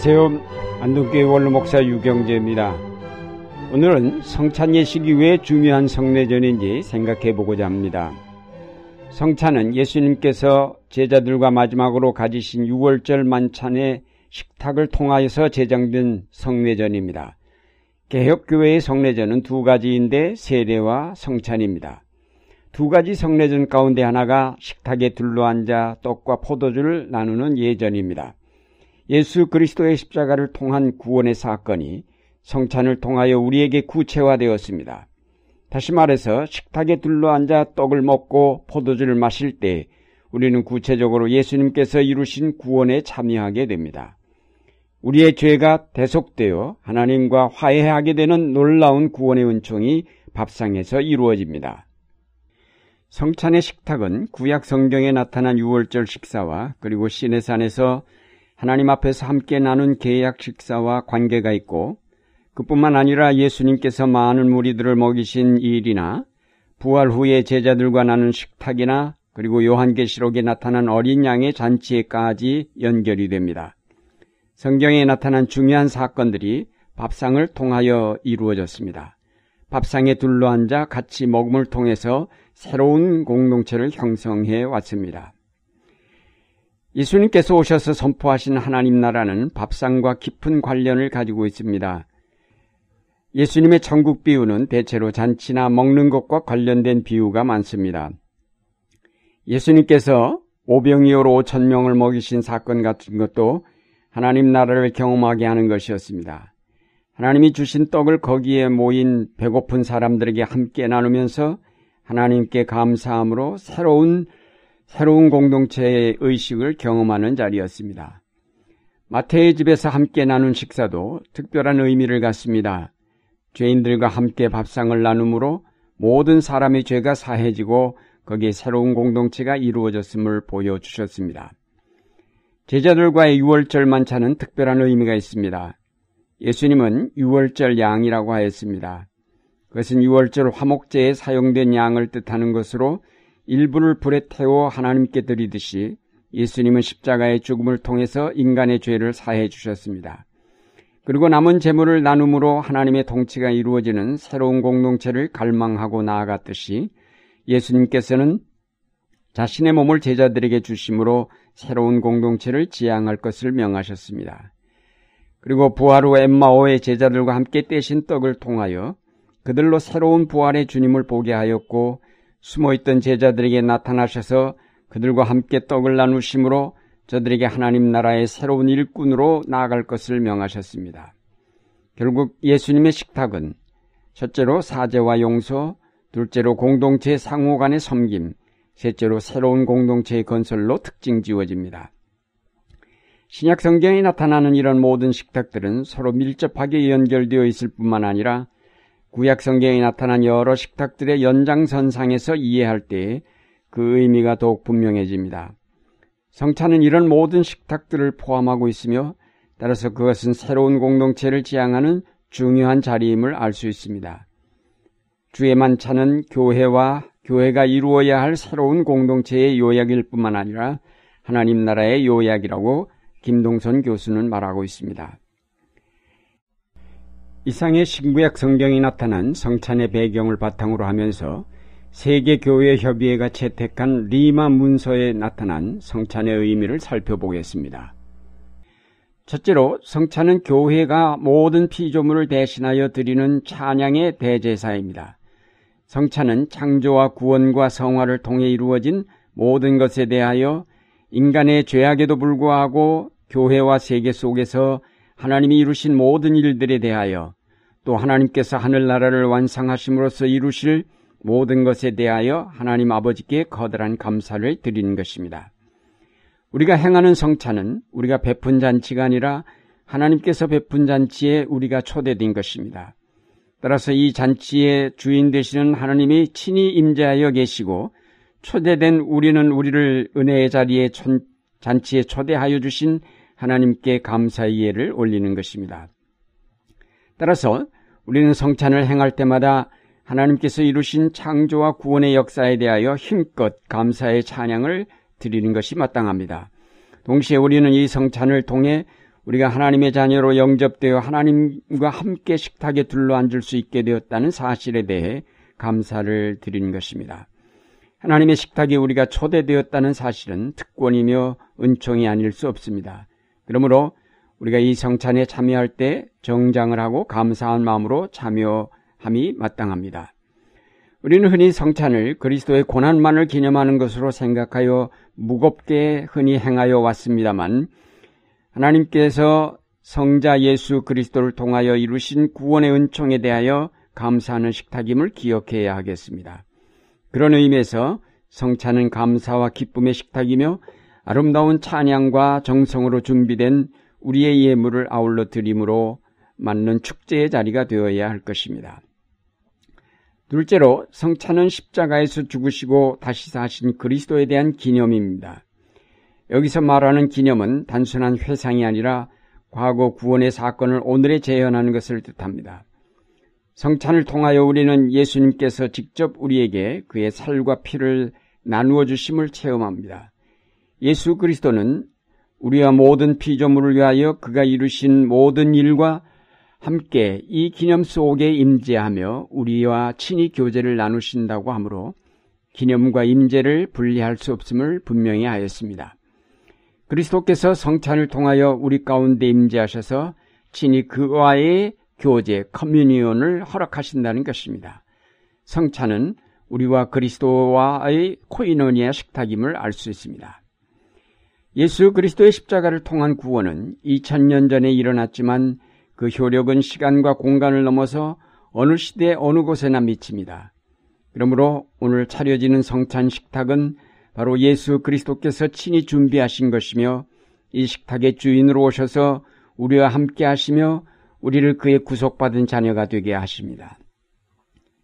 안녕하세요. 안동교회 원로목사 유경재입니다. 오늘은 성찬 예식이 왜 중요한 성례전인지 생각해 보고자 합니다. 성찬은 예수님께서 제자들과 마지막으로 가지신 6월절 만찬의 식탁을 통하여서 제정된 성례전입니다. 개혁교회의 성례전은 두 가지인데 세례와 성찬입니다. 두 가지 성례전 가운데 하나가 식탁에 둘러앉아 떡과 포도주를 나누는 예전입니다. 예수 그리스도의 십자가를 통한 구원의 사건이 성찬을 통하여 우리에게 구체화되었습니다. 다시 말해서 식탁에 둘러앉아 떡을 먹고 포도주를 마실 때 우리는 구체적으로 예수님께서 이루신 구원에 참여하게 됩니다. 우리의 죄가 대속되어 하나님과 화해하게 되는 놀라운 구원의 은총이 밥상에서 이루어집니다. 성찬의 식탁은 구약 성경에 나타난 6월절 식사와 그리고 시내산에서 하나님 앞에서 함께 나눈 계약 식사와 관계가 있고 그뿐만 아니라 예수님께서 많은 무리들을 먹이신 일이나 부활 후에 제자들과 나눈 식탁이나 그리고 요한계시록에 나타난 어린 양의 잔치에까지 연결이 됩니다. 성경에 나타난 중요한 사건들이 밥상을 통하여 이루어졌습니다. 밥상에 둘러앉아 같이 먹음을 통해서 새로운 공동체를 형성해 왔습니다. 예수님께서 오셔서 선포하신 하나님 나라는 밥상과 깊은 관련을 가지고 있습니다. 예수님의 천국 비유는 대체로 잔치나 먹는 것과 관련된 비유가 많습니다. 예수님께서 오병이어로 5천 명을 먹이신 사건 같은 것도 하나님 나라를 경험하게 하는 것이었습니다. 하나님이 주신 떡을 거기에 모인 배고픈 사람들에게 함께 나누면서 하나님께 감사함으로 새로운 새로운 공동체의 의식을 경험하는 자리였습니다. 마태의 집에서 함께 나눈 식사도 특별한 의미를 갖습니다. 죄인들과 함께 밥상을 나눔으로 모든 사람의 죄가 사해지고 거기에 새로운 공동체가 이루어졌음을 보여주셨습니다. 제자들과의 6월절 만찬은 특별한 의미가 있습니다. 예수님은 6월절 양이라고 하였습니다. 그것은 6월절 화목제에 사용된 양을 뜻하는 것으로 일부를 불에 태워 하나님께 드리듯이 예수님은 십자가의 죽음을 통해서 인간의 죄를 사해 주셨습니다. 그리고 남은 재물을 나눔으로 하나님의 통치가 이루어지는 새로운 공동체를 갈망하고 나아갔듯이 예수님께서는 자신의 몸을 제자들에게 주심으로 새로운 공동체를 지향할 것을 명하셨습니다. 그리고 부활 후 엠마오의 제자들과 함께 떼신 떡을 통하여 그들로 새로운 부활의 주님을 보게 하였고 숨어 있던 제자들에게 나타나셔서 그들과 함께 떡을 나누심으로 저들에게 하나님 나라의 새로운 일꾼으로 나아갈 것을 명하셨습니다. 결국 예수님의 식탁은 첫째로 사제와 용서, 둘째로 공동체 상호 간의 섬김, 셋째로 새로운 공동체의 건설로 특징 지어집니다. 신약 성경에 나타나는 이런 모든 식탁들은 서로 밀접하게 연결되어 있을 뿐만 아니라 구약 성경에 나타난 여러 식탁들의 연장선상에서 이해할 때 그 의미가 더욱 분명해집니다. 성찬은 이런 모든 식탁들을 포함하고 있으며 따라서 그것은 새로운 공동체를 지향하는 중요한 자리임을 알 수 있습니다. 주의 만찬은 교회와 교회가 이루어야 할 새로운 공동체의 요약일 뿐만 아니라 하나님 나라의 요약이라고 김동선 교수는 말하고 있습니다. 이상의 신구약 성경이 나타난 성찬의 배경을 바탕으로 하면서 세계교회협의회가 채택한 리마 문서에 나타난 성찬의 의미를 살펴보겠습니다. 첫째로 성찬은 교회가 모든 피조물을 대신하여 드리는 찬양의 대제사입니다. 성찬은 창조와 구원과 성화를 통해 이루어진 모든 것에 대하여 인간의 죄악에도 불구하고 교회와 세계 속에서 하나님이 이루신 모든 일들에 대하여 또 하나님께서 하늘나라를 완성하심으로써 이루실 모든 것에 대하여 하나님 아버지께 거대한 감사를 드리는 것입니다. 우리가 행하는 성찬은 우리가 베푼 잔치가 아니라 하나님께서 베푼 잔치에 우리가 초대된 것입니다. 따라서 이 잔치의 주인 되시는 하나님이 친히 임재하여 계시고 초대된 우리는 우리를 은혜의 자리에 잔치에 초대하여 주신 하나님께 감사의 예를 올리는 것입니다. 따라서 우리는 성찬을 행할 때마다 하나님께서 이루신 창조와 구원의 역사에 대하여 힘껏 감사의 찬양을 드리는 것이 마땅합니다. 동시에 우리는 이 성찬을 통해 우리가 하나님의 자녀로 영접되어 하나님과 함께 식탁에 둘러앉을 수 있게 되었다는 사실에 대해 감사를 드리는 것입니다. 하나님의 식탁에 우리가 초대되었다는 사실은 특권이며 은총이 아닐 수 없습니다. 그러므로 우리가 이 성찬에 참여할 때 정장을 하고 감사한 마음으로 참여함이 마땅합니다. 우리는 흔히 성찬을 그리스도의 고난만을 기념하는 것으로 생각하여 무겁게 흔히 행하여 왔습니다만 하나님께서 성자 예수 그리스도를 통하여 이루신 구원의 은총에 대하여 감사하는 식탁임을 기억해야 하겠습니다. 그런 의미에서 성찬은 감사와 기쁨의 식탁이며 아름다운 찬양과 정성으로 준비된 우리의 예물을 아울러 드림으로 맞는 축제의 자리가 되어야 할 것입니다. 둘째로 성찬은 십자가에서 죽으시고 다시 사신 그리스도에 대한 기념입니다. 여기서 말하는 기념은 단순한 회상이 아니라 과거 구원의 사건을 오늘에 재현하는 것을 뜻합니다. 성찬을 통하여 우리는 예수님께서 직접 우리에게 그의 살과 피를 나누어 주심을 체험합니다. 예수 그리스도는 우리와 모든 피조물을 위하여 그가 이루신 모든 일과 함께 이 기념 속에 임재하며 우리와 친히 교제를 나누신다고 하므로 기념과 임재를 분리할 수 없음을 분명히 하였습니다. 그리스도께서 성찬을 통하여 우리 가운데 임재하셔서 친히 그와의 교제, 커뮤니온을 허락하신다는 것입니다. 성찬은 우리와 그리스도와의 코이노니아 식탁임을 알 수 있습니다. 예수 그리스도의 십자가를 통한 구원은 2000년 전에 일어났지만 그 효력은 시간과 공간을 넘어서 어느 시대 어느 곳에나 미칩니다. 그러므로 오늘 차려지는 성찬 식탁은 바로 예수 그리스도께서 친히 준비하신 것이며 이 식탁의 주인으로 오셔서 우리와 함께 하시며 우리를 그의 구속받은 자녀가 되게 하십니다.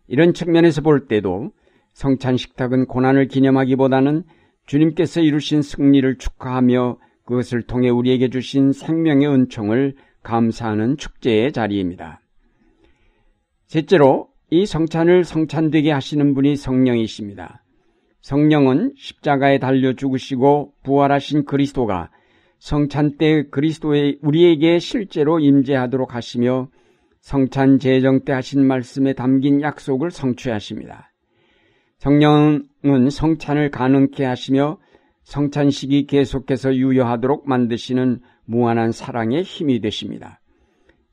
이런 측면에서 볼 때도 성찬 식탁은 고난을 기념하기보다는 주님께서 이루신 승리를 축하하며 그것을 통해 우리에게 주신 생명의 은총을 감사하는 축제의 자리입니다. 셋째로 이 성찬을 성찬되게 하시는 분이 성령이십니다. 성령은 십자가에 달려 죽으시고 부활하신 그리스도가 성찬 때 그리스도의 우리에게 실제로 임재하도록 하시며 성찬 제정 때 하신 말씀에 담긴 약속을 성취하십니다. 성령 은 성찬을 가능케 하시며 성찬식이 계속해서 유효하도록 만드시는 무한한 사랑의 힘이 되십니다.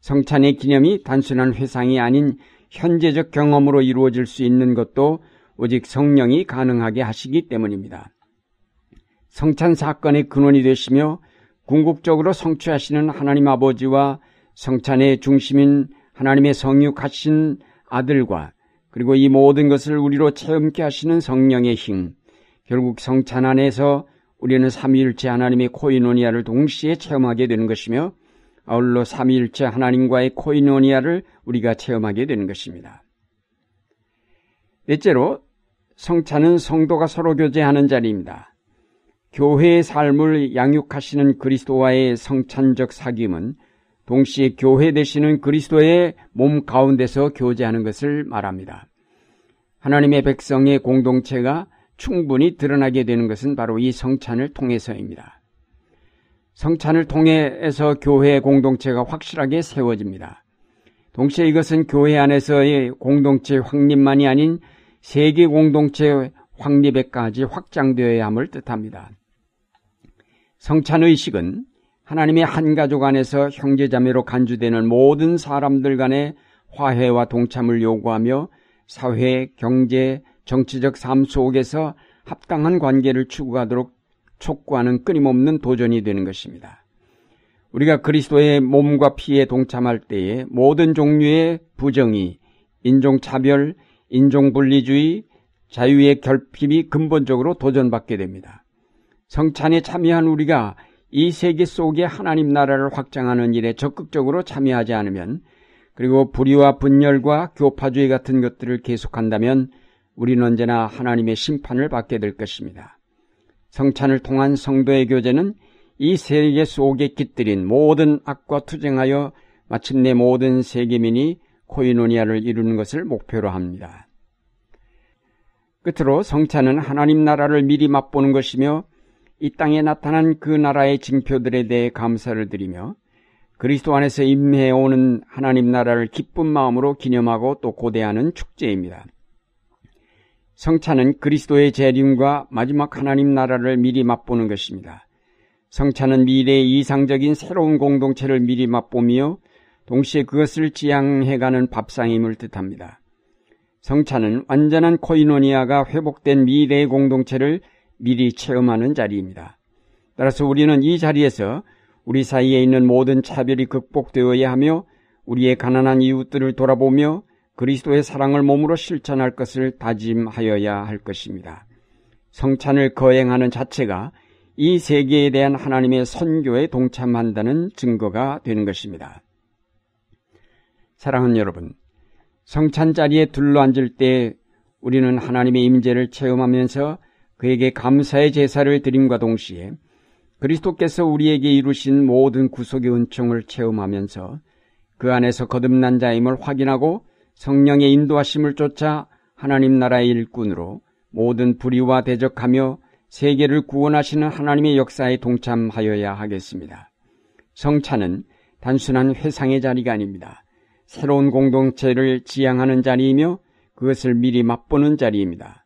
성찬의 기념이 단순한 회상이 아닌 현재적 경험으로 이루어질 수 있는 것도 오직 성령이 가능하게 하시기 때문입니다. 성찬 사건의 근원이 되시며 궁극적으로 성취하시는 하나님 아버지와 성찬의 중심인 하나님의 성육하신 아들과 그리고 이 모든 것을 우리로 체험케 하시는 성령의 힘, 결국 성찬 안에서 우리는 삼위일체 하나님의 코이노니아를 동시에 체험하게 되는 것이며 아울러 삼위일체 하나님과의 코이노니아를 우리가 체험하게 되는 것입니다. 넷째로 성찬은 성도가 서로 교제하는 자리입니다. 교회의 삶을 양육하시는 그리스도와의 성찬적 사귐은 동시에 교회 되시는 그리스도의 몸 가운데서 교제하는 것을 말합니다. 하나님의 백성의 공동체가 충분히 드러나게 되는 것은 바로 이 성찬을 통해서입니다. 성찬을 통해서 교회의 공동체가 확실하게 세워집니다. 동시에 이것은 교회 안에서의 공동체 확립만이 아닌 세계 공동체 확립에까지 확장되어야 함을 뜻합니다. 성찬의식은 하나님의 한 가족 안에서 형제자매로 간주되는 모든 사람들 간의 화해와 동참을 요구하며 사회, 경제, 정치적 삶 속에서 합당한 관계를 추구하도록 촉구하는 끊임없는 도전이 되는 것입니다. 우리가 그리스도의 몸과 피에 동참할 때에 모든 종류의 부정이 인종차별, 인종분리주의, 자유의 결핍이 근본적으로 도전받게 됩니다. 성찬에 참여한 우리가 이 세계 속에 하나님 나라를 확장하는 일에 적극적으로 참여하지 않으면 그리고 불의와 분열과 교파주의 같은 것들을 계속한다면 우리는 언제나 하나님의 심판을 받게 될 것입니다. 성찬을 통한 성도의 교제는 이 세계 속에 깃들인 모든 악과 투쟁하여 마침내 모든 세계민이 코이노니아를 이루는 것을 목표로 합니다. 끝으로 성찬은 하나님 나라를 미리 맛보는 것이며 이 땅에 나타난 그 나라의 징표들에 대해 감사를 드리며 그리스도 안에서 임해오는 하나님 나라를 기쁜 마음으로 기념하고 또 고대하는 축제입니다. 성찬은 그리스도의 재림과 마지막 하나님 나라를 미리 맛보는 것입니다. 성찬은 미래의 이상적인 새로운 공동체를 미리 맛보며 동시에 그것을 지향해가는 밥상임을 뜻합니다. 성찬은 완전한 코이노니아가 회복된 미래의 공동체를 미리 체험하는 자리입니다. 따라서 우리는 이 자리에서 우리 사이에 있는 모든 차별이 극복되어야 하며 우리의 가난한 이웃들을 돌아보며 그리스도의 사랑을 몸으로 실천할 것을 다짐하여야 할 것입니다. 성찬을 거행하는 자체가 이 세계에 대한 하나님의 선교에 동참한다는 증거가 되는 것입니다. 사랑하는 여러분, 성찬 자리에 둘러앉을 때 우리는 하나님의 임재를 체험하면서 그에게 감사의 제사를 드림과 동시에 그리스도께서 우리에게 이루신 모든 구속의 은총을 체험하면서 그 안에서 거듭난 자임을 확인하고 성령의 인도하심을 쫓아 하나님 나라의 일꾼으로 모든 불의와 대적하며 세계를 구원하시는 하나님의 역사에 동참하여야 하겠습니다. 성찬은 단순한 회상의 자리가 아닙니다. 새로운 공동체를 지향하는 자리이며 그것을 미리 맛보는 자리입니다.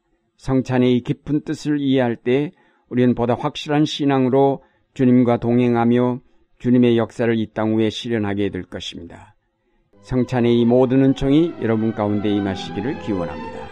성찬의 깊은 뜻을 이해할 때 우리는 보다 확실한 신앙으로 주님과 동행하며 주님의 역사를 이 땅 위에 실현하게 될 것입니다. 성찬의 이 모든 은총이 여러분 가운데 임하시기를 기원합니다.